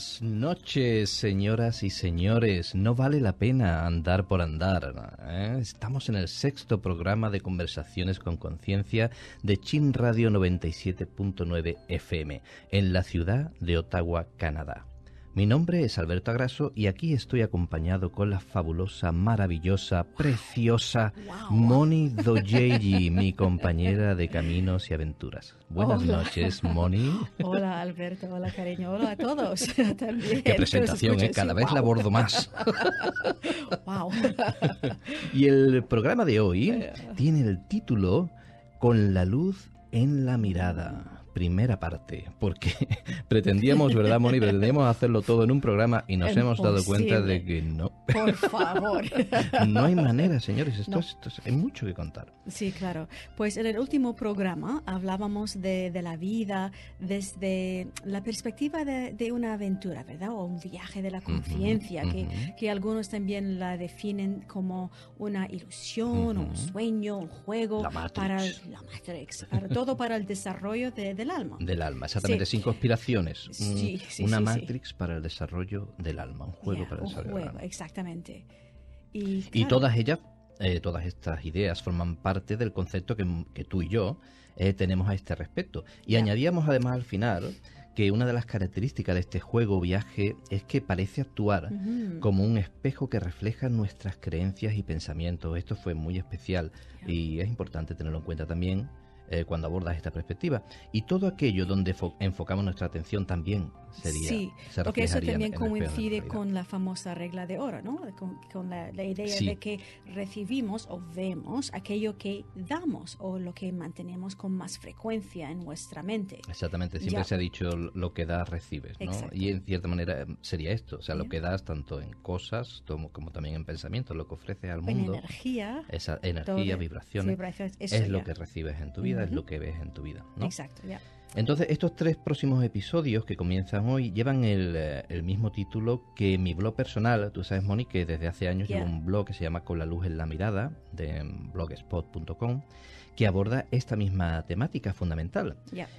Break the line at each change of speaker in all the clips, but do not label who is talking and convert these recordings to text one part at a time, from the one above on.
Buenas noches, señoras y señores. No vale la pena andar por andar. ¿eh? Estamos en el sexto programa de conversaciones con conciencia de Chin Radio 97.9 FM, en la ciudad de Ottawa, Canadá. Mi nombre es Alberto Agraso y aquí estoy acompañado con la fabulosa, maravillosa, preciosa Moni Doyeji, mi compañera de caminos y aventuras. Buenas noches, Moni.
Hola, Alberto. Hola, cariño. Hola a todos. También.
Qué presentación, ¿eh? Cada vez la abordo más.
wow.
y el programa de hoy tiene el título Con la luz en la mirada primera parte, porque pretendíamos, ¿verdad, Moni? Pretendíamos hacerlo todo en un programa y nos hemos dado cuenta de que no.
Por favor.
no hay manera, señores, esto, es, hay mucho que contar.
Sí, claro. Pues en el último programa hablábamos de, la vida desde la perspectiva de, una aventura, ¿verdad? O un viaje de la conciencia, que, que, algunos también la definen como una ilusión, un sueño, un juego para la Matrix, para todo para el desarrollo de del alma.
Del alma, exactamente. Cinco aspiraciones. una Matrix para el desarrollo del alma, un juego para el desarrollo del alma.
Exactamente.
Y, todas ellas, eh, todas estas ideas forman parte del concepto que, tú y yo eh, tenemos a este respecto. Y añadíamos además al final que una de las características de este juego viaje es que parece actuar como un espejo que refleja nuestras creencias y pensamientos. Esto fue muy especial y es importante tenerlo en cuenta también eh, cuando abordas esta perspectiva. Y todo aquello donde enfocamos nuestra atención también sería.
Sí, porque eso también coincide con la famosa regla de oro, ¿no? Con, la, idea de que recibimos o vemos aquello que damos o lo que mantenemos con más frecuencia en nuestra mente.
Exactamente, siempre se ha dicho lo que das, recibes, ¿no? Y en cierta manera em, sería esto, o sea, lo que das tanto en cosas como, como también en pensamientos, lo que ofreces al mundo.
En energía.
Esa energía, vibraciones, es lo que recibes en tu vida es lo que ves en tu vida. ¿no?
Exacto, ya.
Entonces, estos tres próximos episodios que comienzan hoy llevan el, eh, mismo título que mi blog personal. Tú sabes, Moni, que desde hace años llevo un blog que se llama Con la luz en la mirada, de blogspot.com, que aborda esta misma temática fundamental.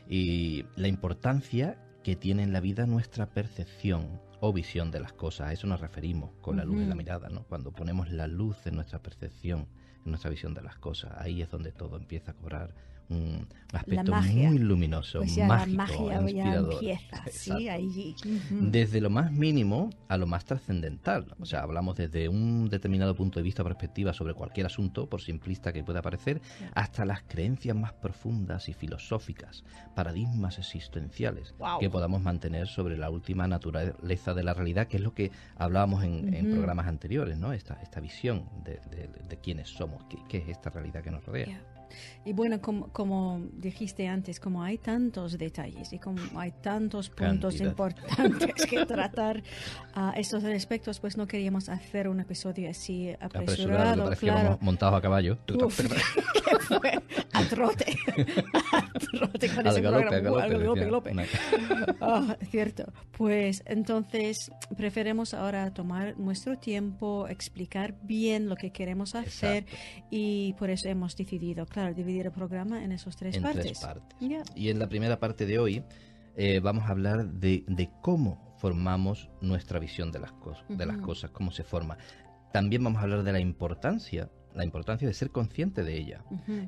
Y la importancia que tiene en la vida nuestra percepción o visión de las cosas. A eso nos referimos con la luz en la mirada, ¿no? Cuando ponemos la luz en nuestra percepción, en nuestra visión de las cosas, ahí es donde todo empieza a cobrar un aspecto muy luminoso, pues mágico, la magia inspirador.
Empieza, ¿sí? Allí.
Desde lo más mínimo a lo más trascendental. O sea, hablamos desde un determinado punto de vista o perspectiva sobre cualquier asunto, por simplista que pueda parecer, hasta las creencias más profundas y filosóficas, paradigmas existenciales que podamos mantener sobre la última naturaleza de la realidad, que es lo que hablábamos en, programas anteriores, ¿no? Esta, esta visión de, de, quiénes somos, qué, qué, es esta realidad que nos rodea.
Y bueno, como, como, dijiste antes, como hay tantos detalles y como hay tantos puntos importantes que tratar a estos respectos, pues no queríamos hacer un episodio así apresurado.
apresurado claro. montados a caballo.
¿Qué fue? A trote. a trote con ese galope, Galope, galope, ah, cierto. Pues entonces preferimos ahora tomar nuestro tiempo, explicar bien lo que queremos hacer y por eso hemos decidido, claro, dividir el programa en esos tres partes.
Y en la primera parte de hoy eh, vamos a hablar de, cómo formamos nuestra visión de las, cosas, de las cosas, cómo se forma. También vamos a hablar de la importancia, la importancia de ser consciente de ella.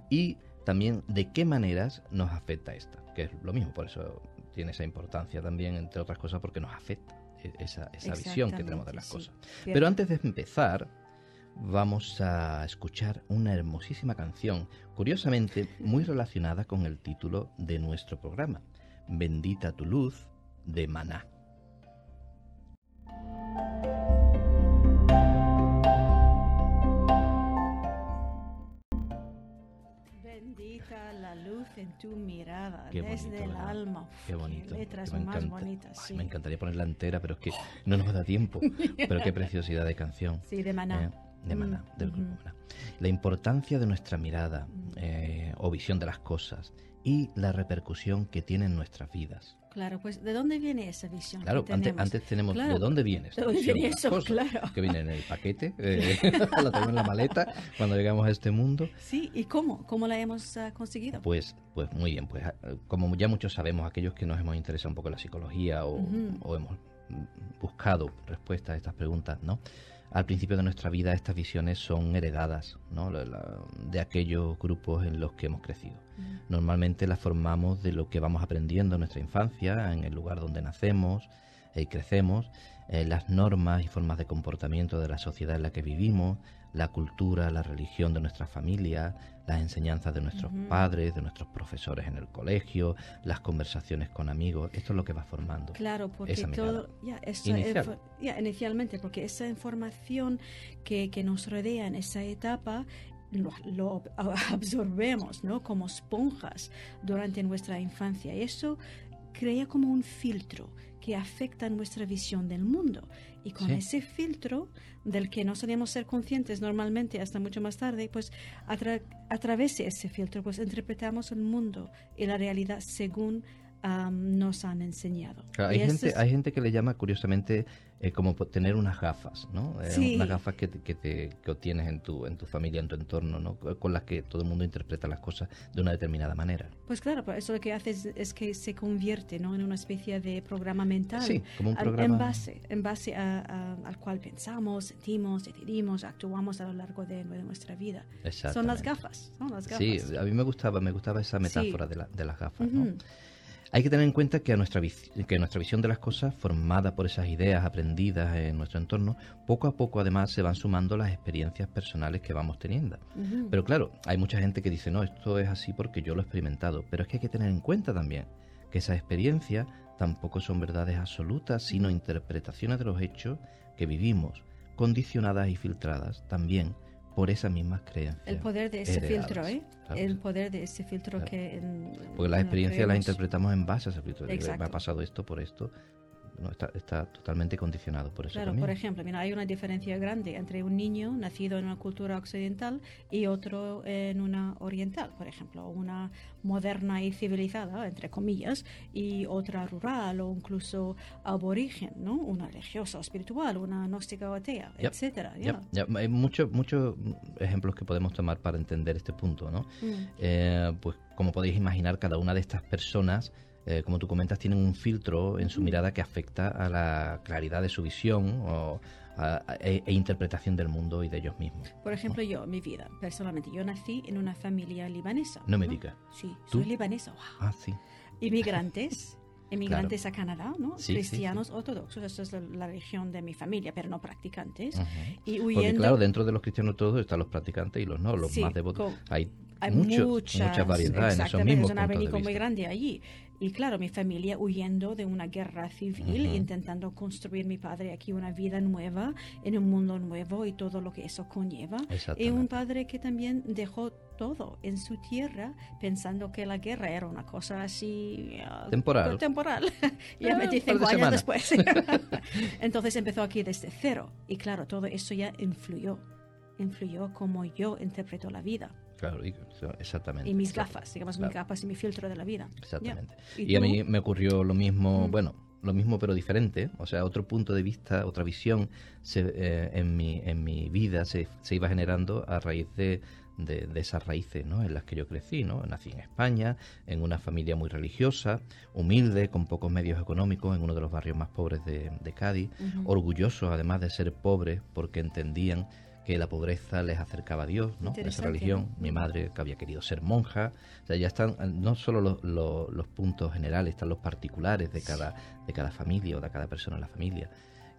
Y también de qué maneras nos afecta esta, que es lo mismo, por eso tiene esa importancia también, entre otras cosas, porque nos afecta e, esa, esa visión que tenemos de las cosas. Pero antes de empezar, vamos a escuchar una hermosísima canción, curiosamente muy relacionada con el título de nuestro programa, Bendita tu luz de Maná.
Bendita la luz en tu mirada, desde el alma.
Qué bonito.
letras más bonitas.
Me encantaría ponerla entera, pero es que no nos da tiempo. pero qué preciosidad de canción.
Sí, de Maná.
Eh, de Maná, del grupo Maná. La importancia de nuestra mirada eh, o visión de las cosas y la repercusión que tiene en nuestras vidas.
Claro, pues ¿de dónde viene esa visión?
Claro, antes, antes, tenemos ¿de dónde viene esta
¿De dónde viene eso? claro.
Que viene en el paquete, eh, la tenemos en la maleta cuando llegamos a este mundo.
Sí, ¿y cómo? ¿Cómo la hemos uh, conseguido?
Pues, pues muy bien, pues como ya muchos sabemos, aquellos que nos hemos interesado un poco en la psicología o, o hemos buscado respuestas a estas preguntas, ¿no? Al principio de nuestra vida estas visiones son heredadas ¿no? de aquellos grupos en los que hemos crecido. Normalmente las formamos de lo que vamos aprendiendo en nuestra infancia, en el lugar donde nacemos y crecemos, eh, las normas y formas de comportamiento de la sociedad en la que vivimos, la cultura, la religión de nuestra familia, las enseñanzas de nuestros padres, de nuestros profesores en el colegio, las conversaciones con amigos. Esto es lo que va formando.
Claro, porque todo, ya, inicialmente, porque esa información que, que nos rodea en esa etapa lo, absorbemos ¿no? como esponjas durante nuestra infancia. Y eso crea como un filtro que afecta nuestra visión del mundo. Y con ese filtro del que no solíamos ser conscientes normalmente hasta mucho más tarde, pues a, través de ese filtro pues interpretamos el mundo y la realidad según nos han enseñado.
hay, gente, hay gente que le llama curiosamente eh, como tener unas gafas, ¿no? Eh, unas gafas que, que, te, que obtienes en tu, en tu familia, en tu entorno, ¿no? Con las que todo el mundo interpreta las cosas de una determinada manera.
Pues claro, eso lo que hace es, que se convierte ¿no? en una especie de programa mental.
Sí, como un programa.
En base, en base al cual pensamos, sentimos, decidimos, actuamos a lo largo de, nuestra vida. Son las gafas, son las gafas.
Sí, a mí me gustaba, me gustaba esa metáfora de, la, de, las gafas, ¿no? Hay que tener en cuenta que, nuestra, que nuestra visión de las cosas, formada por esas ideas aprendidas en nuestro entorno, poco a poco además se van sumando las experiencias personales que vamos teniendo. Pero claro, hay mucha gente que dice, no, esto es así porque yo lo he experimentado, pero es que hay que tener en cuenta también que esas experiencias tampoco son verdades absolutas, sino interpretaciones de los hechos que vivimos, condicionadas y filtradas también por esas mismas creencias.
El poder de ese filtro, ¿eh? el poder de ese filtro que...
Porque las experiencias las interpretamos en base a ese filtro. Me ha pasado esto por esto, no, está, está, totalmente condicionado por eso.
Claro, por ejemplo, mira, hay una diferencia grande entre un niño nacido en una cultura occidental y otro en una oriental, por ejemplo, una moderna y civilizada, entre comillas, y otra rural o incluso aborigen, ¿no? Una religiosa o espiritual, una gnóstica o atea, etcétera.
Hay muchos muchos ejemplos que podemos tomar para entender este punto, ¿no? Mm. Eh, pues como podéis imaginar, cada una de estas personas eh, como tú comentas, tienen un filtro en su mirada que afecta a la claridad de su visión o e, e, interpretación del mundo y de ellos mismos.
Por ejemplo, yo, mi vida, personalmente, yo nací en una familia libanesa.
No me digas.
Sí, soy libanesa.
Ah, sí.
Inmigrantes. Inmigrantes a Canadá, ¿no? Cristianos ortodoxos, esa es la, religión de mi familia, pero no practicantes. Y huyendo...
Porque claro, dentro de los cristianos ortodoxos están los practicantes y los no, los más devotos. Hay,
hay muchas, mucha variedad en esos mismos Es un abanico muy grande allí. Y claro, mi familia huyendo de una guerra civil, intentando construir mi padre aquí una vida nueva, en un mundo nuevo y todo lo que eso conlleva. Y un padre que también dejó todo en su tierra pensando que la guerra era una cosa así
ah, temporal.
temporal. ya me dice cinco años después. Entonces empezó aquí desde cero. Y claro, todo eso ya influyó. Influyó como yo interpreto la vida.
Claro, exactamente.
Y mis gafas, digamos, mis gafas y mi filtro de la vida.
Exactamente. ¿Y, a mí me ocurrió lo mismo, mm. bueno, lo mismo pero diferente, o sea, otro punto de vista, otra visión eh, en, mi, en mi vida se, se iba generando a raíz de, de, esas raíces ¿no? en las que yo crecí. ¿no? Nací en España, en una familia muy religiosa, humilde, con pocos medios económicos, en uno de los barrios más pobres de, Cádiz, orgullosos además de ser pobres porque entendían que la pobreza les acercaba a Dios, ¿no? Esa religión. Mi madre que había querido ser monja. O sea, ya están no solo los, los, puntos generales, están los particulares de cada, de cada familia o de cada persona en la familia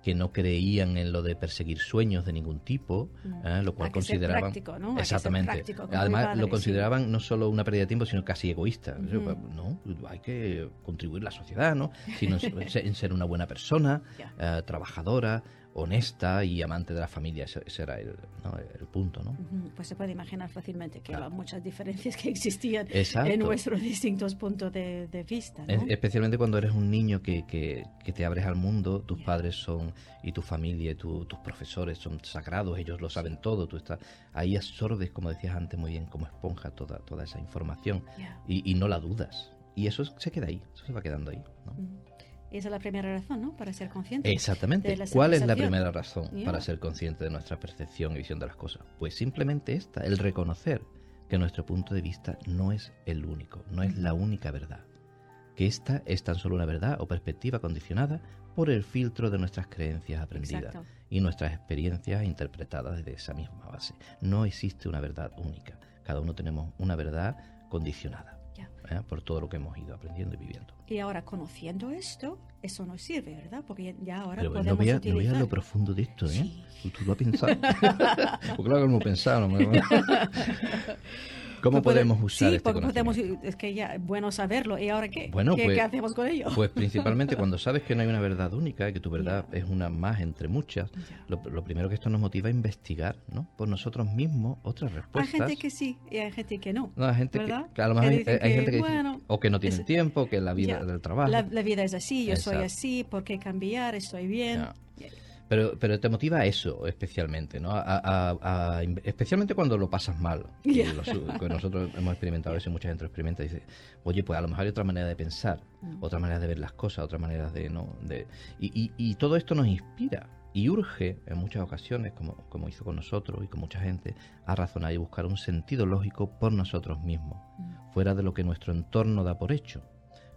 que no creían en lo de perseguir sueños de ningún tipo, mm. ¿eh? lo cual consideraban
¿no?
exactamente. Además lo consideraban no solo una pérdida de tiempo, sino casi egoísta. No, hay que contribuir a la sociedad, ¿no? Sino en ser una buena persona, eh, trabajadora, honesta y amante de la familia. Ese, era el, punto, ¿no?
Pues se puede imaginar fácilmente que hay muchas diferencias que existían en nuestros distintos puntos de, vista.
especialmente cuando eres un niño que, que, te abres al mundo, tus padres son, y tu familia, y tus profesores son sagrados, ellos lo saben todo, tú estás ahí absorbes, como decías antes muy bien, como esponja toda, toda esa información y, y, no la dudas. Y eso se queda ahí, eso se va quedando ahí. ¿no?
Esa es la primera razón, ¿no? Para ser consciente.
Exactamente. ¿Cuál es la primera razón para ser consciente de nuestra percepción y visión de las cosas? Pues simplemente esta, el reconocer que nuestro punto de vista no es el único, no es la única verdad. que esta es tan solo una verdad o perspectiva condicionada por el filtro de nuestras creencias aprendidas y nuestras experiencias interpretadas desde esa misma base. No existe una verdad única. Cada uno tenemos una verdad condicionada ¿eh? por todo lo que hemos ido aprendiendo y viviendo.
Y ahora conociendo esto, eso nos sirve, ¿verdad? Porque ya ahora
Pero
podemos
no
utilizar...
no veas lo profundo de esto, ¿eh? Tú, lo has pensado. pues claro que lo hemos pensado. ¿no? ¿Cómo
pues
podemos usar
sí,
este
porque podemos, es que ya bueno saberlo. ¿Y ahora qué?
Bueno,
¿Qué,
pues,
¿Qué, hacemos con ello?
Pues principalmente cuando sabes que no hay una verdad única, que tu verdad es una más entre muchas, lo, lo, primero que esto nos motiva a investigar, ¿no? Por nosotros mismos otras respuestas.
Hay gente que sí y hay gente que no.
No, hay gente
¿verdad?
que, a lo mejor hay, hay, gente que
bueno,
dice, o que no tienen
es,
tiempo, que la vida
ya,
del trabajo.
La, la, vida es así, yo
Exacto.
Soy así, ¿por qué cambiar? Estoy bien.
Pero, pero te motiva a eso especialmente, ¿no? A, a, a, especialmente cuando lo pasas mal.
Yeah.
Los, nosotros hemos experimentado eso, mucha gente lo experimenta y dice, oye, pues a lo mejor hay otra manera de pensar,
Mm.
otra manera de ver las cosas, otra manera de... ¿no? de y, y, y todo esto nos inspira y urge en muchas ocasiones, como, como hizo con nosotros y con mucha gente, a razonar y buscar un sentido lógico por nosotros mismos,
Mm.
fuera de lo que nuestro entorno da por hecho,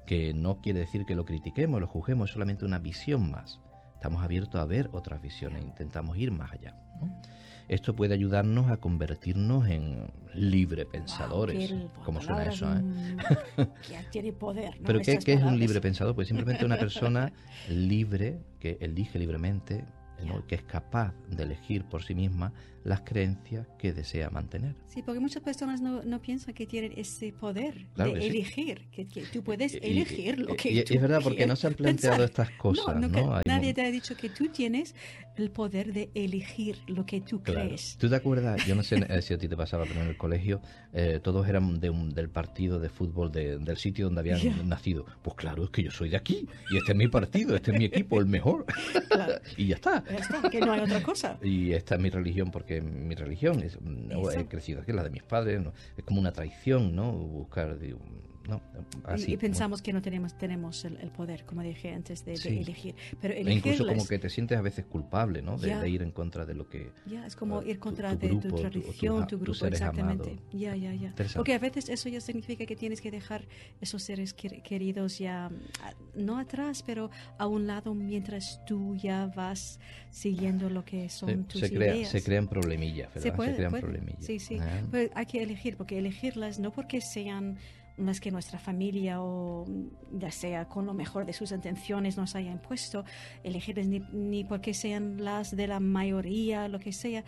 que no quiere decir que lo critiquemos, lo juzguemos, es solamente una visión más. Estamos abiertos a ver otras visiones, intentamos ir más allá. ¿no? Esto puede ayudarnos a convertirnos en libre pensadores.
Wow,
¿Cómo suena eso? ¿eh?
que tiene poder. ¿no?
Pero ¿qué,
Esas
¿qué, es un libre pensador? Pues simplemente una persona libre, que elige libremente, ¿no? que es capaz de elegir por sí misma las creencias que desea mantener.
Sí, porque muchas personas no, no piensan que tienen ese poder
Claro
de
que sí.
elegir, que, que tú puedes
Y-
elegir lo que
y,
tú
y es verdad, porque no se han planteado
pensar.
estas cosas.
No,
¿no?
nadie te ha dicho que tú tienes el poder de elegir lo que tú
Claro.
crees.
¿Tú te acuerdas? Yo no sé eh, si a ti te pasaba, pero en el colegio eh, todos eran de un- del partido de fútbol de- del sitio donde habían
Ya.
nacido. Pues claro, es que yo soy de aquí y este es mi partido, este es mi equipo, el mejor.
Claro.
y ya está.
Ya está, que no hay otra cosa.
Y esta es mi religión porque mi religión es, no, he crecido aquí, la de mis padres, ¿no? es como una traición, ¿no? Buscar, digo, ¿no? Así.
y, y pensamos que no tenemos tenemos el, el poder, como dije antes, de, de
Sí.
elegir. Pero
E incluso como que te sientes a veces culpable, ¿no? De,
Ya.
de ir en contra de lo que...
ya es como
eh,
ir
tu-
contra
tu
de
grupo,
tu
tu- o
tradición, tu
tus
grupo, exactamente. Ya, ya, ya. Porque a veces eso ya significa que tienes que dejar esos seres quer- queridos ya, ah, no atrás, pero a un lado mientras tú ya vas siguiendo lo que son
Se,
tus
se crea,
ideas.
se crean problemillas, ¿verdad?
Se puede,
crean
puede.
problemillas.
Sí, sí.
Ah.
Pues hay que elegir, porque elegirlas no porque sean las que nuestra familia o ya sea con lo mejor de sus intenciones nos haya impuesto, elegirlas ni, ni porque sean las de la mayoría, lo que sea,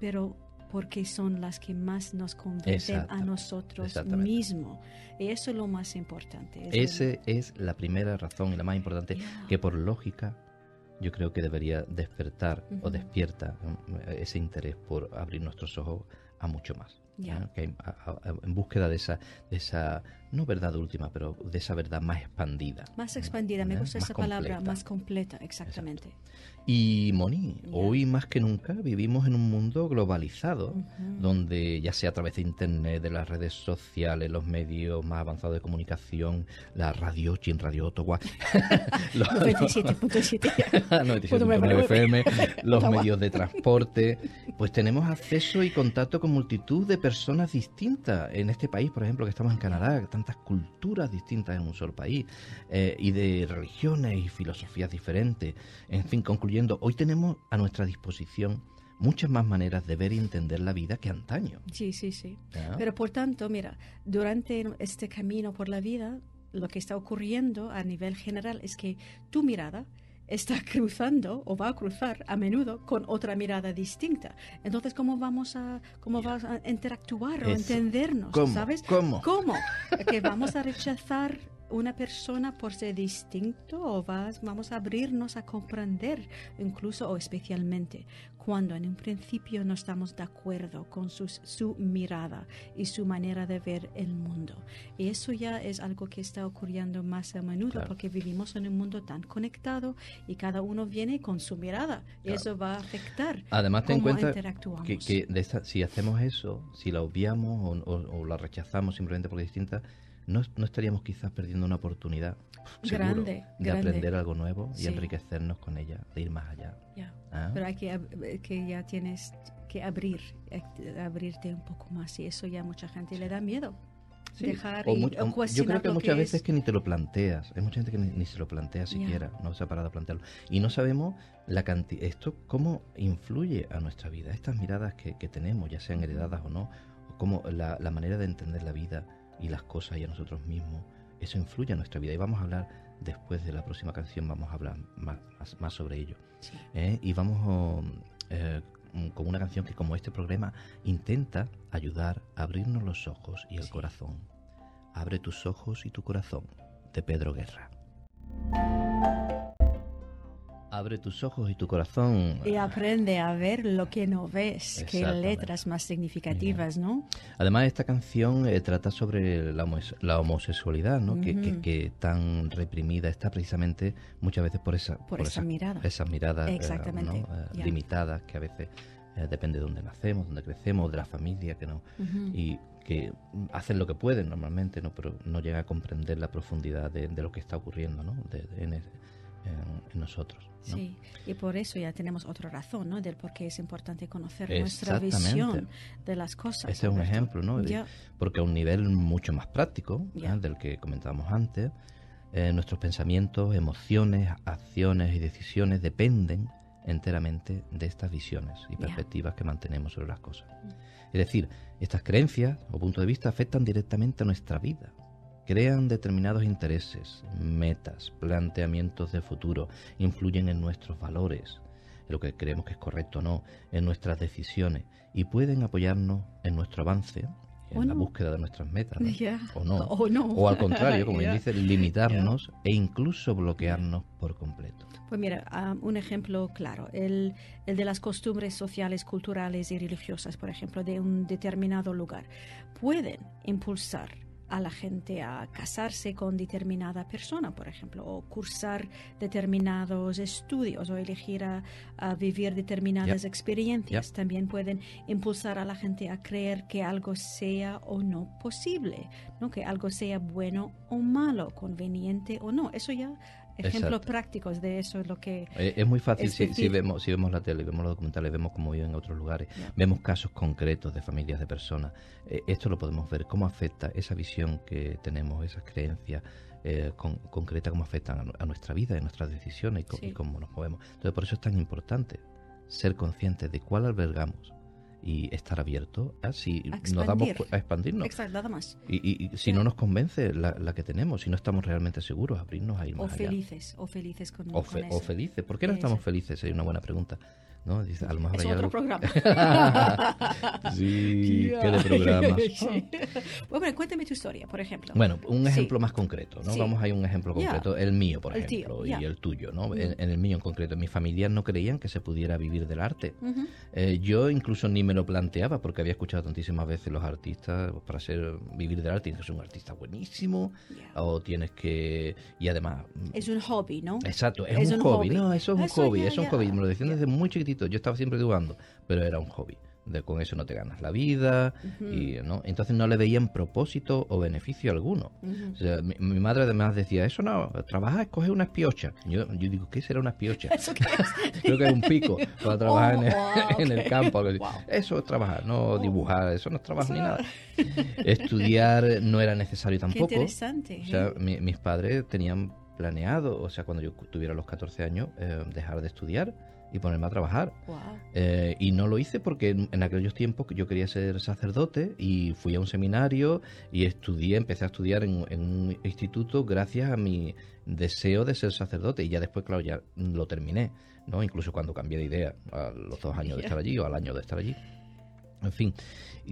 pero porque son las que más nos convierten a nosotros mismos. Y eso es lo más importante. es
Esa es la primera razón y la más importante que por lógica yo creo que debería despertar o despierta ese interés por abrir nuestros ojos a mucho más. A- en búsqueda de esa, no verdad última, pero de esa verdad más expandida.
Más expandida, me
¿Eh?
gusta
Más
esa palabra, más completa, exactamente.
Y Moni, hoy más que nunca vivimos en un mundo globalizado, donde ya sea a través de Internet, de las redes sociales, los medios más avanzados de comunicación, la radio, Chin Radio Ottawa, los,
97.7.
97.9 FM, los medios de transporte, pues tenemos acceso y contacto con multitud de personas distintas. En este país, por ejemplo, que estamos en Canadá, tantas culturas distintas en un solo país, eh, y de religiones y filosofías diferentes. En fin, concluyendo, hoy tenemos a nuestra disposición muchas más maneras de ver y entender la vida que antaño.
Sí, sí, sí.
¿ya?
Pero por tanto, mira, durante este camino por la vida, lo que está ocurriendo a nivel general es que tu mirada está cruzando o va a cruzar a menudo con otra mirada distinta. Entonces, ¿cómo vamos a, cómo vas a interactuar o entendernos?
¿Cómo?
¿Sabes?
¿Cómo?
¿Cómo? ¿Que vamos a rechazar una persona por ser distinto o vas, vamos a abrirnos a comprender incluso o especialmente cuando en un principio no estamos de acuerdo con sus- su mirada y su manera de ver el mundo. Y eso ya es algo que está ocurriendo más a menudo
Claro.
porque vivimos en un mundo tan conectado y cada uno viene con su mirada y
Claro.
eso va a afectar
Además, ten en
cómo
cuenta
interactuamos.
que, que de esta- si hacemos eso, si la obviamos o, o- o la rechazamos simplemente porque es distinta, no, no estaríamos quizás perdiendo una oportunidad seguro,
Grande,
de
grande.
aprender algo nuevo y
Sí.
enriquecernos con ella, de ir más allá.
Ya.
¿ah?
Pero hay que, ab- que ya tienes que abrir, eh, abrirte un poco más y eso ya a mucha gente le da miedo. dejar
o
y,
mu-
o
yo creo que muchas
es.
veces que ni te lo planteas. Hay mucha gente que ni, ni se lo plantea siquiera, no se ha parado a plantearlo. Y no sabemos la cantidad, esto cómo influye a nuestra vida, estas miradas que, que tenemos, ya sean heredadas o no, o cómo la, la manera de entender la vida y las cosas y a nosotros mismos, eso influye a nuestra vida. Y vamos a hablar después de la próxima canción, vamos a hablar más, más, más sobre ello.
Sí.
¿eh? Y vamos eh, con una canción que como este programa intenta ayudar a abrirnos los ojos y el
Sí.
corazón. Abre tus ojos y tu corazón, de Pedro Guerra. Abre tus ojos y tu corazón.
Y aprende a ver lo que no ves. Qué letras más significativas, ¿no?
Además, esta canción eh, trata sobre la, homo- la homosexualidad, ¿no? que, que-
Ujú.
que tan reprimida está precisamente muchas veces por esa,
Por esa
esas-
mirada.
esas miradas eh,
Exactamente,
¿no? Eh, limitadas que a veces eh, depende de dónde nacemos, dónde crecemos, de la familia que no y que hacen lo que pueden normalmente, ¿no? pero no llega a comprender la profundidad de, de lo que está ocurriendo ¿no? de- de- en, es- en- en nosotros. ¿no?
Sí, y por eso ya tenemos otra razón, ¿no? Del por qué es importante conocer nuestra visión de las cosas.
Ese es un ejemplo, ¿no? De- porque a un nivel mucho más práctico. ¿eh? del que comentábamos antes, eh, nuestros pensamientos, emociones, acciones y decisiones dependen enteramente de estas visiones y perspectivas que mantenemos sobre las cosas. Es decir, estas creencias o puntos de vista afectan directamente a nuestra vida. Crean determinados intereses, metas, planteamientos de futuro, influyen en nuestros valores, en lo que creemos que es correcto o no, en nuestras decisiones y pueden apoyarnos en nuestro avance, en
O
la
no.
búsqueda de nuestras metas, ¿no? O no.
O no.
O al contrario, como bien
Ya.
dice, limitarnos e incluso bloquearnos por completo.
Pues mira, ah, un ejemplo claro, el, el de las costumbres sociales, culturales y religiosas, por ejemplo, de un determinado lugar, pueden impulsar a la gente a casarse con determinada persona, por ejemplo, o cursar determinados estudios o elegir a, a vivir determinadas experiencias. También pueden impulsar a la gente a creer que algo sea o no posible, ¿no? que algo sea bueno o malo, conveniente o no. Eso ya ejemplos
Exacto.
prácticos de eso es lo que
Eh, Es muy fácil
Es
si, si vemos si vemos la tele, vemos los documentales, vemos cómo viven en otros lugares,
Ya.
vemos casos concretos de familias de personas. Eh, esto lo podemos ver, cómo afecta esa visión que tenemos, esas creencias eh, con- concretas, cómo afectan a, a nuestra vida, a nuestras decisiones y,
Sí.
y cómo nos movemos. Entonces, por eso es tan importante ser conscientes de cuál albergamos y estar abiertos a si
A
nos damos a expandirnos.
exacto nada más
Y, y- y si no nos convence la, la que tenemos, si no estamos realmente seguros, abrirnos a ir
o
más allá.
felices o felices con,
O,
con
fe- o
eso.
felices. ¿Por qué no estamos felices? Es una buena pregunta. ¿No? Dice, a lo mejor
es
hay
otro
algo-
programa
sí, qué de programas.
Sí. Bueno, cuéntame tu historia por ejemplo
Bueno, un
Sí.
ejemplo más concreto, ¿no?
Sí.
Vamos a ir a un ejemplo concreto. El mío, por
El
ejemplo,
tío,
y
ya.
el tuyo, ¿no?
Mm.
En, en el mío en concreto. Mis familias no creían que se pudiera vivir del arte.
Ujú.
Eh, yo incluso ni me lo planteaba porque había escuchado tantísimas veces los artistas, pues, para ser vivir del arte tienes que ser un artista buenísimo o tienes que... Y además...
es un hobby no
Exacto, es,
Es
un,
un
hobby.
hobby.
No, eso es un
Eso
hobby,
ya,
eso es un hobby. Me lo decían desde muy chiquitito. Yo estaba siempre dibujando, pero era un hobby. De, con eso no te ganas la vida y no entonces no le veían propósito o beneficio alguno.
Ujú.
O sea, mi, mi madre además decía, eso no, trabajar es coger una espiocha. Yo, yo digo, ¿qué será una espiocha?
¿Eso qué es?
Creo que es un pico para trabajar en, el,
Oh, wow,
en el campo.
Wow.
Eso es trabajar, no
Oh.
dibujar, eso no es trabajo ni nada. Estudiar no era necesario
qué
tampoco.
interesante
O sea,
¿eh?
mi- mis padres tenían planeado, o sea, cuando yo tuviera los 14 años, eh, dejar de estudiar y ponerme a trabajar.
Wow.
Eh, y no lo hice porque en, en aquellos tiempos yo quería ser sacerdote y fui a un seminario y estudié, empecé a estudiar en, en un instituto gracias a mi deseo de ser sacerdote. Y ya después, claro, ya lo terminé, ¿no? Incluso cuando cambié de idea a los dos años de estar allí o al año de estar allí. En fin,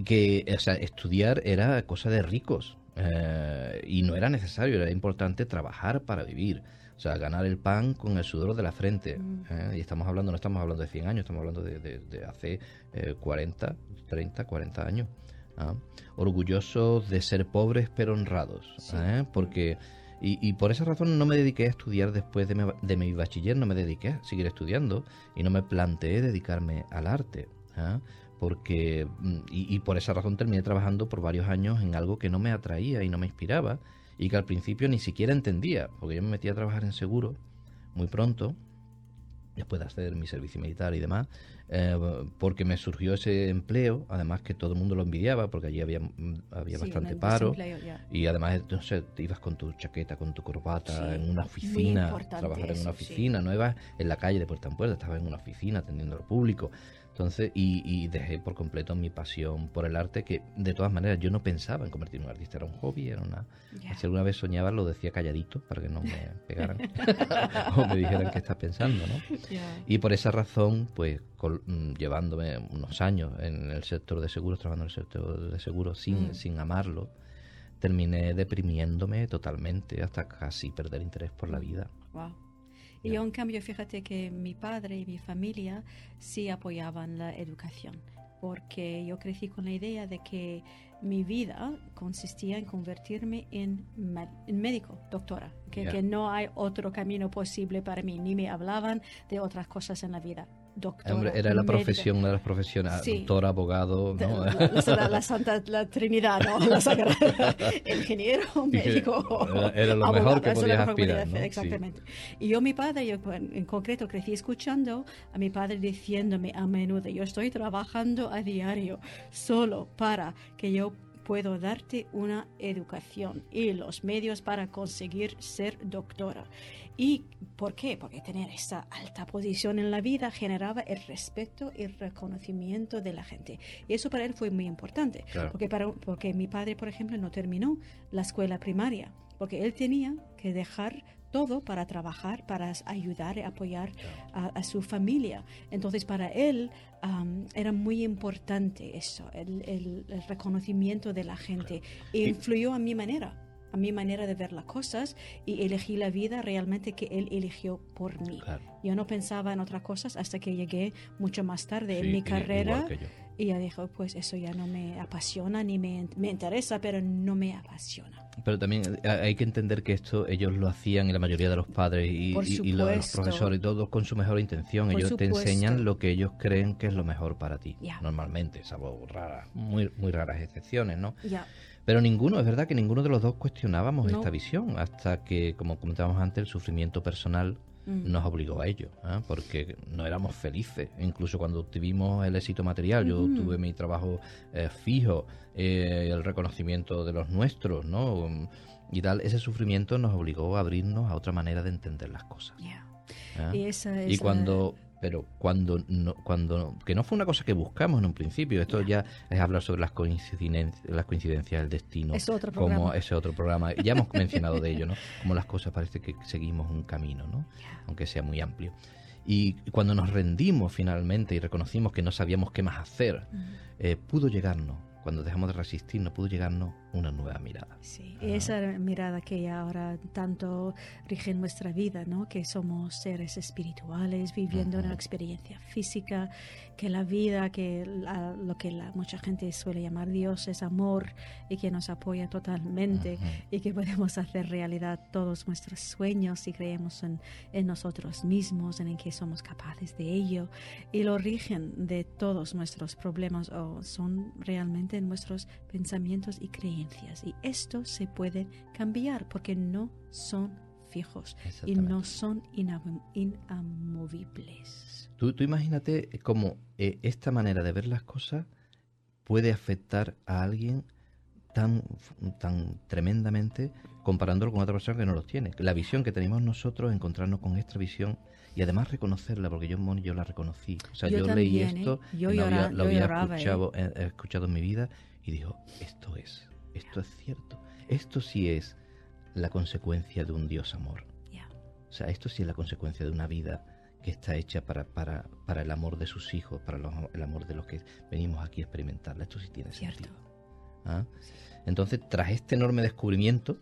que o sea, estudiar era cosa de ricos eh, y no era necesario, era importante trabajar para vivir. O sea, ganar el pan con el sudor de la frente.
Mm.
¿eh? Y estamos hablando, no estamos hablando de 100 años, estamos hablando de, de- de hace eh, 40, 30, 40 años. ¿ah? Orgullosos de ser pobres pero honrados.
Sí.
¿eh? Porque, y, y por esa razón no me dediqué a estudiar después de mi, de mi bachiller, no me dediqué a seguir estudiando y no me planteé dedicarme al arte. ¿ah? Porque, mm, y, y por esa razón terminé trabajando por varios años en algo que no me atraía y no me inspiraba y que al principio ni siquiera entendía, porque yo me metí a trabajar en seguro muy pronto después de hacer mi servicio militar y demás, eh, porque me surgió ese empleo, además que todo el mundo lo envidiaba, porque allí había, había bastante paro, y además, sé, te ibas con tu chaqueta, con tu corbata, en una oficina, trabajar en una oficina, no ibas en la calle de puerta en puerta, estabas en una oficina atendiendo al público. Entonces, y, dejé por completo mi pasión por el arte, que de todas maneras yo no pensaba en convertirme en un artista, era un hobby, era una... Si alguna vez soñaba lo decía calladito para que no me pegaran o me dijeran qué estás pensando, ¿no? Y por esa razón, pues mm, llevándome unos años en el sector de seguros, trabajando en el sector de seguros sin, mm. sin amarlo, terminé deprimiéndome totalmente hasta casi perder interés por la vida.
Y yo, en cambio, fíjate que mi padre y mi familia sí apoyaban la educación, porque yo crecí con la idea de que mi vida consistía en convertirme en, médico, doctora, que, que, no hay otro camino posible para mí, ni me hablaban de otras cosas en la vida
era la profesión, una de las profesiones, doctor, abogado, ¿no?
La, Santa la Trinidad, ¿no? La Sagrada. Ingeniero, médico.
Era, lo mejor que podías aspirar.
Exactamente. Y yo, mi padre, yo en concreto crecí escuchando a mi padre diciéndome a menudo, yo estoy trabajando a diario solo para que yo puedo darte una educación y los medios para conseguir ser doctora. ¿Y por qué? Porque tener esa alta posición en la vida generaba el respeto y reconocimiento de la gente. Y eso para él fue muy importante, porque, para, porque mi padre, por ejemplo, no terminó la escuela primaria, porque él tenía que dejar todo para trabajar, para ayudar y apoyar a, su familia. Entonces, para él era muy importante eso, el, reconocimiento de la gente. E influyó a mi manera a mi manera de ver las cosas y elegí la vida realmente que él eligió por mí. Yo no pensaba en otras cosas hasta que llegué mucho más tarde en mi carrera y ya dijo, pues eso ya no me apasiona ni me, me interesa, pero no me apasiona.
Pero también eh, hay que entender que esto ellos lo hacían y la mayoría de los padres y, los, profesores y todos con su mejor intención. ellos te enseñan lo que ellos creen que es lo mejor para ti. Normalmente, salvo raras, muy, muy raras excepciones, ¿no? Pero ninguno, es verdad que ninguno de los dos cuestionábamos esta visión hasta que, como comentábamos antes, el sufrimiento personal Mm. nos obligó a ello, ¿eh? porque no éramos felices. Incluso cuando tuvimos el éxito material, yo tuve mi trabajo eh, fijo, eh, el reconocimiento de los nuestros, ¿no? Y tal, ese sufrimiento nos obligó a abrirnos a otra manera de entender las cosas. y cuando pero cuando no, cuando que no fue una cosa que buscamos en un principio esto ya. es hablar sobre las coincidencias las coincidencias del destino
es otro programa.
como ese otro programa ya hemos mencionado de ello no como las cosas parece que seguimos un camino no aunque sea muy amplio. Y cuando nos rendimos finalmente y reconocimos que no sabíamos qué más hacer eh, pudo llegarnos cuando dejamos de resistir, no pudo llegarnos una nueva mirada.
Sí, esa mirada que ahora tanto rige en nuestra vida, ¿no? Que somos seres espirituales viviendo una experiencia física, que la vida, que lo que la, mucha gente suele llamar Dios es amor y que nos apoya totalmente y que podemos hacer realidad todos nuestros sueños si creemos en, en nosotros mismos, en que somos capaces de ello y lo rigen de todos nuestros problemas o son realmente en nuestros pensamientos y creencias. Y esto se puede cambiar porque no son fijos y no son inamovibles.
Tú, tú imagínate cómo eh, esta manera de ver las cosas puede afectar a alguien tan, tan tremendamente comparándolo con otra persona que no los tiene. La visión que tenemos nosotros, encontrarnos con esta visión y además reconocerla, porque yo, yo la reconocí. O sea, yo, leí esto, ¿eh? yo lo había, escuchado, ¿eh? escuchado, en mi vida y dijo, esto es, esto es cierto. Esto sí es la consecuencia de un Dios amor. O sea, esto sí es la consecuencia de una vida que está hecha para, para, para el amor de sus hijos, para el amor de los que venimos aquí a experimentarla. Esto sí tiene sentido. ¿Ah? Entonces, tras este enorme descubrimiento,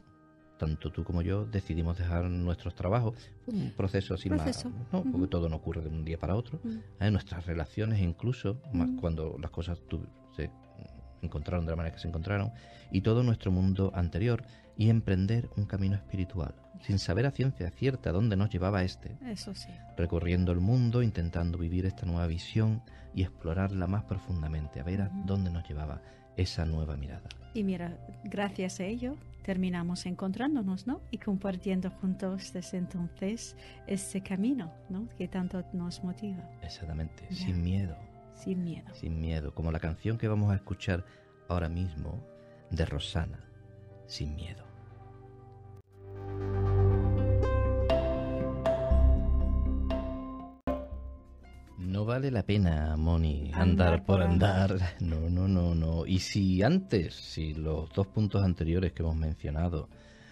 tanto tú como yo decidimos dejar nuestros trabajos, un proceso así más, ¿no? porque todo no ocurre de un día para otro, ¿eh? nuestras relaciones incluso, más cuando las cosas se encontraron de la manera que se encontraron, y todo nuestro mundo anterior, y emprender un camino espiritual, sin saber a ciencia cierta dónde nos llevaba este,
Eso sí.
recorriendo el mundo, intentando vivir esta nueva visión y explorarla más profundamente, a ver a dónde nos llevaba esa nueva mirada.
Y mira, gracias a ello terminamos encontrándonos, ¿no? Y compartiendo juntos desde entonces ese camino, ¿no? Que tanto nos motiva.
Exactamente, sin miedo.
Sin miedo.
Sin miedo, como la canción que vamos a escuchar ahora mismo de Rosana, Sin miedo. Vale la pena, Moni, andar, por, andar. No, no, no, no. Y si antes, si los dos puntos anteriores que hemos mencionado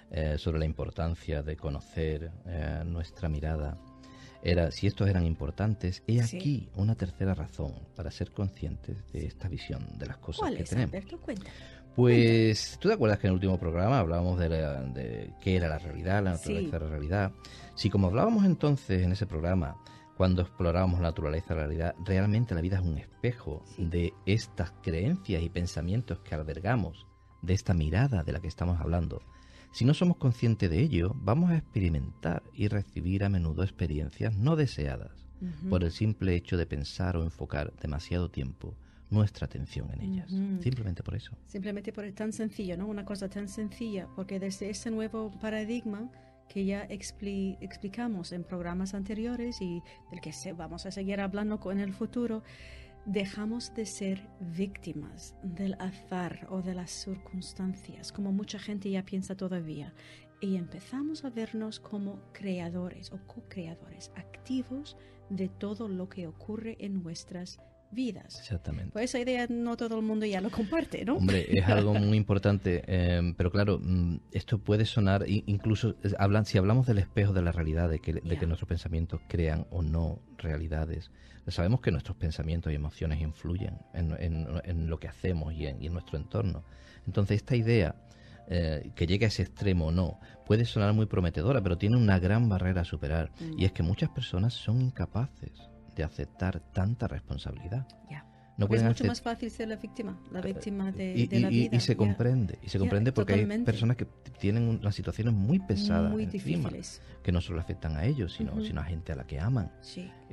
eh, sobre la importancia de conocer eh, nuestra mirada, era, si estos eran importantes, he aquí una tercera razón para ser conscientes de esta visión de las cosas que tenemos. Pues, ¿tú te acuerdas que en el último programa hablábamos de, qué era la realidad, la naturaleza de la realidad? Si como hablábamos entonces en ese programa cuando explorábamos la naturaleza de la realidad, realmente la vida es un espejo de estas creencias y pensamientos que albergamos, de esta mirada de la que estamos hablando. Si no somos conscientes de ello, vamos a experimentar y recibir a menudo experiencias no deseadas por el simple hecho de pensar o enfocar demasiado tiempo nuestra atención en ellas. Simplemente por eso.
Simplemente por tan sencillo, ¿no? Una cosa tan sencilla, porque desde ese nuevo paradigma que ya explicamos en programas anteriores y del que vamos a seguir hablando en el futuro, dejamos de ser víctimas del azar o de las circunstancias, como mucha gente ya piensa todavía, y empezamos a vernos como creadores o co-creadores activos de todo lo que ocurre en nuestras vidas.
Exactamente.
Pues esa idea no todo el mundo ya lo comparte, ¿no?
Hombre, es algo muy importante, em, pero claro, mm, esto puede sonar, incluso hablan, si hablamos del espejo de la realidad, de que, de que nuestros pensamientos crean o no realidades, sabemos que nuestros pensamientos y emociones influyen en, en, lo que hacemos y en, nuestro entorno. Entonces, esta idea... Eh, que llegue a ese extremo o no, puede sonar muy prometedora, pero tiene una gran barrera a superar. Mm. Y es que muchas personas son incapaces de aceptar tanta responsabilidad.
No es mucho más fácil ser la víctima, la eh, víctima de, la vida.
Y se comprende, y se comprende porque hay personas que tienen unas situaciones muy pesadas
muy difíciles.
que no solo afectan a ellos, sino, sino a gente a la que aman.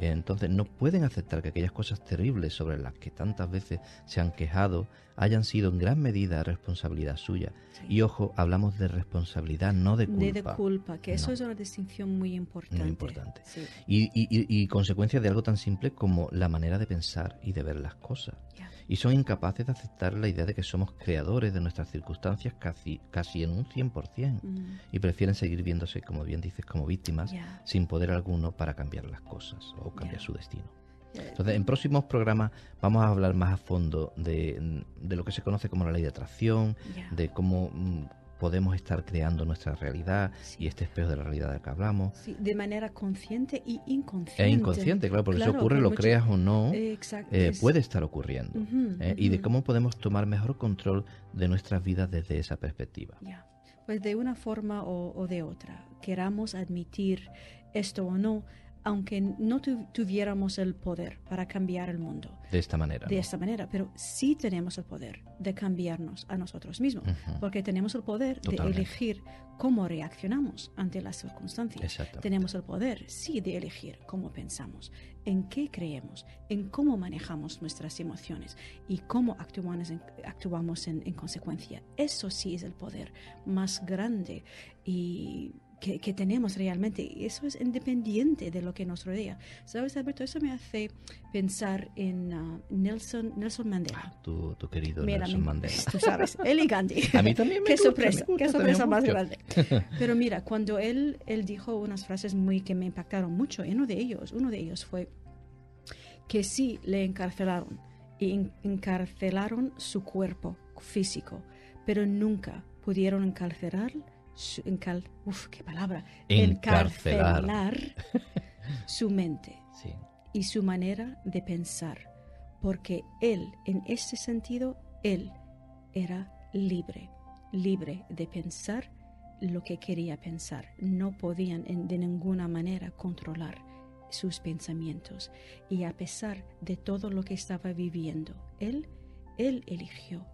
Entonces no pueden aceptar que aquellas cosas terribles sobre las que tantas veces se han quejado hayan sido en gran medida responsabilidad suya. Y ojo, hablamos de responsabilidad, no de culpa.
De, culpa, que eso es una distinción muy importante.
Muy importante. Y, y, y, consecuencia de algo tan simple como la manera de pensar y de ver las cosas. Y son incapaces de aceptar la idea de que somos creadores de nuestras circunstancias casi, casi en un 100%. Mm. Y prefieren seguir viéndose, como bien dices, como víctimas, sin poder alguno para cambiar las cosas o cambiar su destino. Entonces, en próximos programas vamos a hablar más a fondo de, lo que se conoce como la ley de atracción, de cómo mm, podemos estar creando nuestra realidad y este espejo de la realidad de que hablamos.
Sí, de manera consciente y inconsciente.
E inconsciente, claro, porque si ocurre, lo creas o no, eh, puede estar ocurriendo. Eh, y de cómo podemos tomar mejor control de nuestras vidas desde esa perspectiva.
Pues de una forma o de otra, queramos admitir esto o no, aunque no tuviéramos el poder para cambiar el mundo.
De esta manera.
De esta manera, pero sí tenemos el poder de cambiarnos a nosotros mismos, porque tenemos el poder de elegir cómo reaccionamos ante las circunstancias. Tenemos el poder, sí, de elegir cómo pensamos, en qué creemos, en cómo manejamos nuestras emociones y cómo actuamos en, actuamos en consecuencia. Eso sí es el poder más grande y que, tenemos realmente. Eso es independiente de lo que nos rodea. ¿Sabes, Alberto? Eso me hace pensar en uh, Nelson, Nelson Mandela.
Ah, tu, querido Nelson Mandela.
Tú sabes, él y Gandhi.
A mí también me
Qué sorpresa, qué sorpresa más grande. Pero mira, cuando él, él dijo unas frases muy que me impactaron mucho, uno de ellos, uno de ellos fue que sí le encarcelaron y encarcelaron su cuerpo físico, pero nunca pudieron encarcelar encal, uf, qué palabra, encarcelar, su mente y su manera de pensar, porque él, en ese sentido, él era libre, libre de pensar lo que quería pensar. No podían de ninguna manera controlar sus pensamientos. Y a pesar de todo lo que estaba viviendo, él, él eligió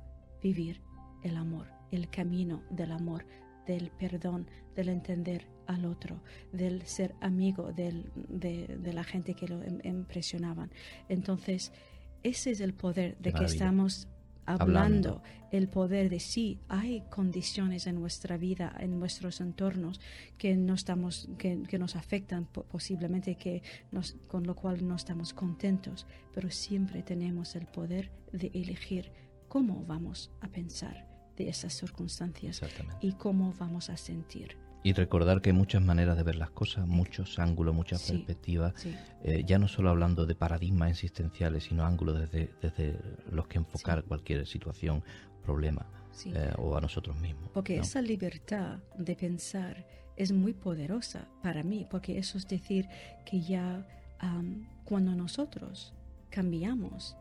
vivir el amor, el camino del amor, del perdón, del entender al otro, del ser amigo del, de, la gente que lo impresionaban. Entonces, ese es el poder de que estamos hablando, el poder de sí, hay condiciones en nuestra vida, en nuestros entornos que no estamos, que, nos afectan posiblemente, que nos, con lo cual no estamos contentos, pero siempre tenemos el poder de elegir cómo vamos a pensar de esas circunstancias y cómo vamos a sentir.
Y recordar que hay muchas maneras de ver las cosas, muchos ángulos, muchas perspectivas, eh, ya no solo hablando de paradigmas existenciales, sino ángulos desde, desde los que enfocar cualquier situación, problema eh, o a nosotros mismos.
Porque esa libertad de pensar es muy poderosa para mí, porque eso es decir que ya cuando nosotros cambiamos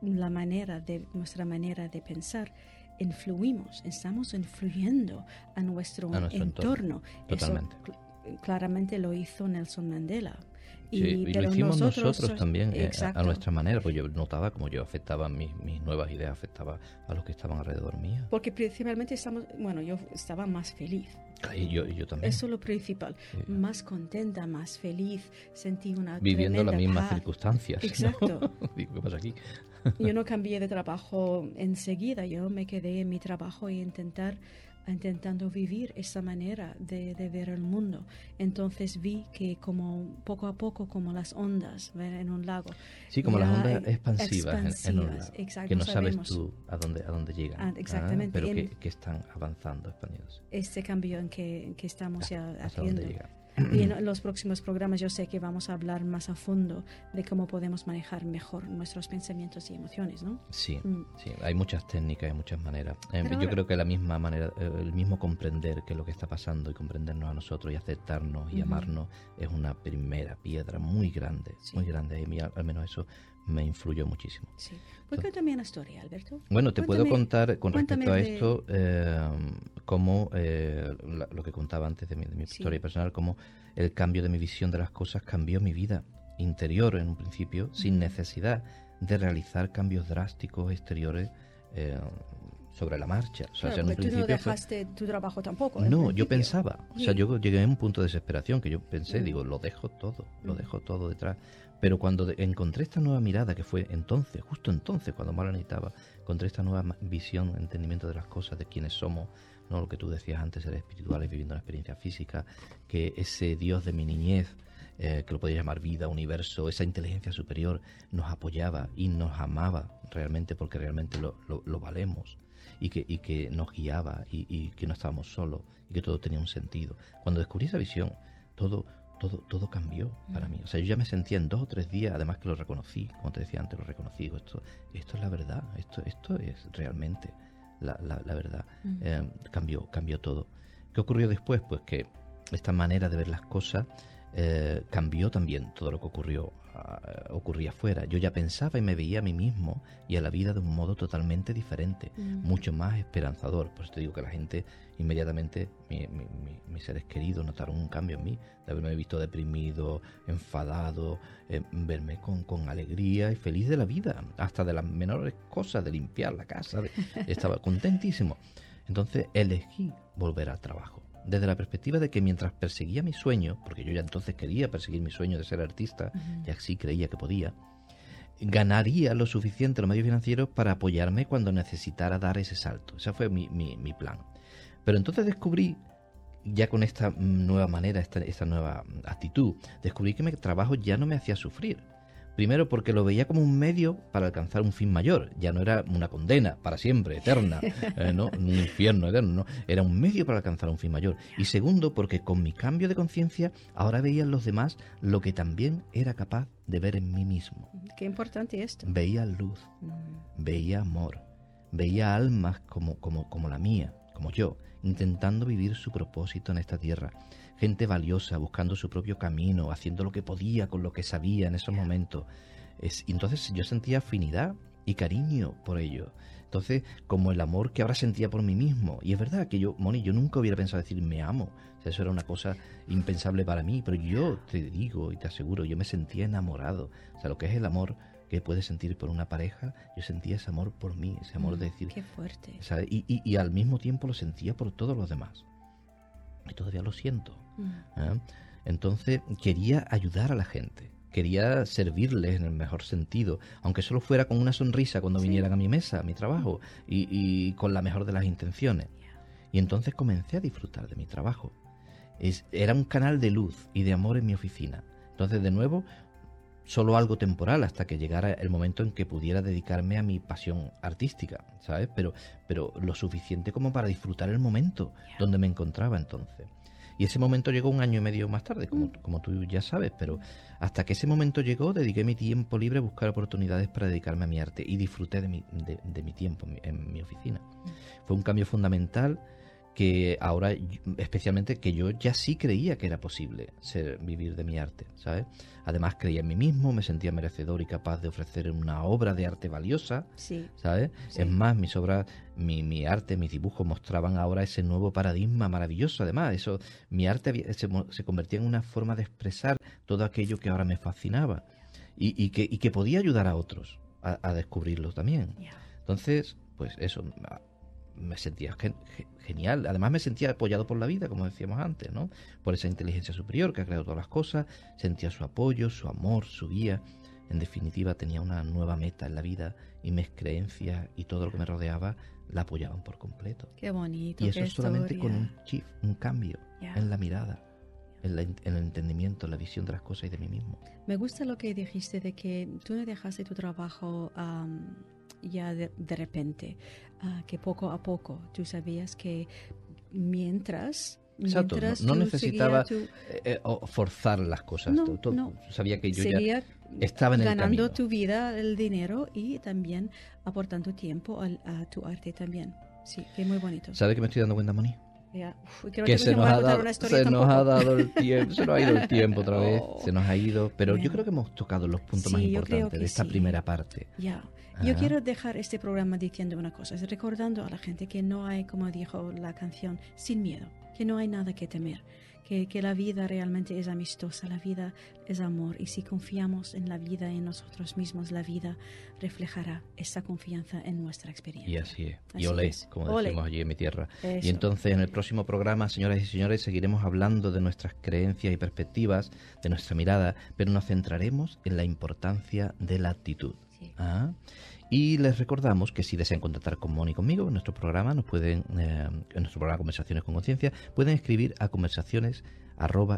la manera de nuestra manera de pensar, influimos, estamos influyendo a nuestro, entorno.
Totalmente.
claramente lo hizo Nelson Mandela.
Y, lo hicimos nosotros, también eh, a, nuestra manera, porque yo notaba como yo afectaba, mis, mis nuevas ideas afectaba a los que estaban alrededor mío.
Porque principalmente estamos, bueno, yo estaba más feliz.
Y yo, yo también.
Eso es lo principal. Más contenta, más feliz, sentí una
Viviendo
las
mismas circunstancias.
Exacto.
Digo, ¿qué pasa aquí?
yo no cambié de trabajo enseguida, yo me quedé en mi trabajo y intentar intentando vivir esa manera de, ver el mundo. Entonces vi que como poco a poco, como las ondas en un lago.
Sí, como las ondas expansivas, en, un lago, que no sabes tú a dónde, a dónde llegan. Ah,
exactamente.
pero que, están avanzando, expandidos.
Este cambio en que, que estamos ya haciendo. Y en los próximos programas yo sé que vamos a hablar más a fondo de cómo podemos manejar mejor nuestros pensamientos y emociones, ¿no?
Sí, mm. sí. hay muchas técnicas, hay muchas maneras. Eh, yo creo que la misma manera, eh, el mismo comprender qué es lo que está pasando y comprendernos a nosotros y aceptarnos y amarnos es una primera piedra muy grande, muy grande. Y al menos eso me influyó muchísimo.
Sí. Pues cuéntame una historia, Alberto.
Bueno, te puedo contar con respecto a esto eh, cómo eh, lo que contaba antes de mi, historia personal, cómo el cambio de mi visión de las cosas cambió mi vida interior en un principio, sin necesidad de realizar cambios drásticos exteriores. Eh, sobre la marcha.
O sea, en un principio tú no dejaste tu trabajo tampoco.
No, yo pensaba. O sea, yo llegué a un punto de desesperación que yo pensé, digo, lo dejo todo, lo dejo todo detrás. Pero cuando encontré esta nueva mirada, que fue entonces, justo entonces, cuando más la necesitaba, encontré esta nueva visión, entendimiento de las cosas, de quiénes somos, no lo que tú decías antes, seres espirituales viviendo una experiencia física, que ese Dios de mi niñez, eh, que lo podía llamar vida, universo, esa inteligencia superior, nos apoyaba y nos amaba realmente porque realmente lo, lo, valemos. Y que, y que nos guiaba y, y que no estábamos solos y que todo tenía un sentido. Cuando descubrí esa visión, todo, todo, todo cambió para mí. O sea, yo ya me sentía en dos o tres días, además que lo reconocí, como te decía antes, lo reconocí. esto, esto es la verdad, esto, esto es realmente la, la, verdad. Eh, cambió, cambió todo. ¿Qué ocurrió después? Pues que esta manera de ver las cosas eh, cambió también todo lo que ocurrió ocurría afuera. Yo ya pensaba y me veía a mí mismo y a la vida de un modo totalmente diferente, mucho más esperanzador. Por eso te digo que la gente inmediatamente, mis seres queridos, notaron un cambio en mí, de haberme visto deprimido, enfadado, eh, verme con, con, alegría y feliz de la vida, hasta de las menores cosas, de limpiar la casa, estaba contentísimo. Entonces elegí volver al trabajo desde la perspectiva de que mientras perseguía mi sueño, porque yo ya entonces quería perseguir mi sueño de ser artista, y así creía que podía, ganaría lo suficiente los medios financieros para apoyarme cuando necesitara dar ese salto. Ese fue mi, mi, plan. Pero entonces descubrí, ya con esta nueva manera, esta, esta nueva actitud, descubrí que mi trabajo ya no me hacía sufrir Primero porque lo veía como un medio para alcanzar un fin mayor, ya no era una condena para siempre, eterna, eh, ¿no? un infierno eterno, no, era un medio para alcanzar un fin mayor. Y segundo porque con mi cambio de conciencia ahora veía en los demás lo que también era capaz de ver en mí mismo.
Qué importante esto.
Veía luz, mm. veía amor, veía almas como, como, como la mía, como yo, intentando vivir su propósito en esta tierra gente valiosa, buscando su propio camino, haciendo lo que podía con lo que sabía en esos momentos. Es, entonces yo sentía afinidad y cariño por ello. Entonces, como el amor que ahora sentía por mí mismo. Y es verdad que yo, Moni, yo nunca hubiera pensado decir me amo. O sea, eso era una cosa impensable para mí. Pero yo te digo y te aseguro, yo me sentía enamorado. O sea, lo que es el amor que puedes sentir por una pareja, yo sentía ese amor por mí, ese amor de mm, decir...
Qué fuerte.
Y, y, y al mismo tiempo lo sentía por todos los demás. Y todavía lo siento. ¿eh? Entonces quería ayudar a la gente, quería servirles en el mejor sentido, aunque solo fuera con una sonrisa cuando vinieran a mi mesa, a mi trabajo, y, con la mejor de las intenciones. Y entonces comencé a disfrutar de mi trabajo. era un canal de luz y de amor en mi oficina. Entonces, de nuevo, solo algo temporal hasta que llegara el momento en que pudiera dedicarme a mi pasión artística, ¿sabes? Pero, pero lo suficiente como para disfrutar el momento donde me encontraba entonces. Y ese momento llegó un año y medio más tarde, como, mm. como tú ya sabes, pero hasta que ese momento llegó, dediqué mi tiempo libre a buscar oportunidades para dedicarme a mi arte y disfruté de mi, de, mi tiempo en mi oficina. Mm. Fue un cambio fundamental que ahora, especialmente que yo ya sí creía que era posible ser, vivir de mi arte, ¿sabes? Además creía en mí mismo, me sentía merecedor y capaz de ofrecer una obra de arte valiosa, ¿sabes? Es más, mis obras, mi, mi, arte, mis dibujos mostraban ahora ese nuevo paradigma maravilloso, además, eso, mi arte se, convertía en una forma de expresar todo aquello que ahora me fascinaba y, que, y que podía ayudar a otros a, a descubrirlo también. Entonces, pues eso, me sentía genial. Además me sentía apoyado por la vida, como decíamos antes, ¿no? Por esa inteligencia superior que ha creado todas las cosas. Sentía su apoyo, su amor, su guía. En definitiva, tenía una nueva meta en la vida y mis creencias y todo lo que me rodeaba la apoyaban por completo.
Qué bonito.
Y eso solamente con un cambio en la mirada. En, el entendimiento, en la visión de las cosas y de mí mismo.
Me gusta lo que dijiste de que tú no dejaste tu trabajo ya de, repente, ah, que poco a poco tú sabías que mientras...
Exacto, no, necesitaba eh, eh, forzar las cosas. No, sabía que yo ya estaba en
el ganando tu vida, el dinero y también aportando tiempo a tu arte también. Sí, que muy bonito.
¿Sabe que me estoy dando cuenta, Moni? Que se nos, ha dado, se nos ha dado el tiempo, se nos ha ido el tiempo otra vez, oh. se nos ha ido, pero yo creo que hemos tocado los puntos más importantes de esta primera parte.
Ya. Yo quiero dejar este programa diciendo una cosa, recordando a la gente que no hay, como dijo la canción, sin miedo, que no hay nada que temer, que, que la vida realmente es amistosa, la vida es amor y si confiamos en la vida, en nosotros mismos, la vida reflejará esa confianza en nuestra experiencia.
Y así es. y olé, como decimos allí en mi tierra. Y entonces en el próximo programa, señoras y señores, seguiremos hablando de nuestras creencias y perspectivas, de nuestra mirada, pero nos centraremos en la importancia de la actitud. Ah. Y les recordamos que si desean contactar con Moni y conmigo en nuestro programa, nos pueden, eh, en nuestro programa Conversaciones con Conciencia, pueden escribir a conversaciones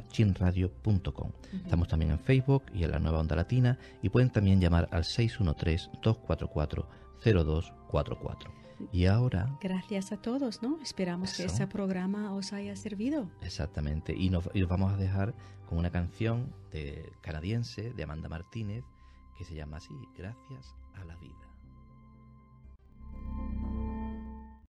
chinradio.com. Estamos también en Facebook y en la Nueva Onda Latina y pueden también llamar al 613-244-0244. Y ahora...
Gracias a todos, ¿no? Esperamos que ese programa os haya servido.
Exactamente. Y nos, y nos vamos a dejar con una canción de canadiense de Amanda Martínez que se llama así, Gracias a la vida. thank you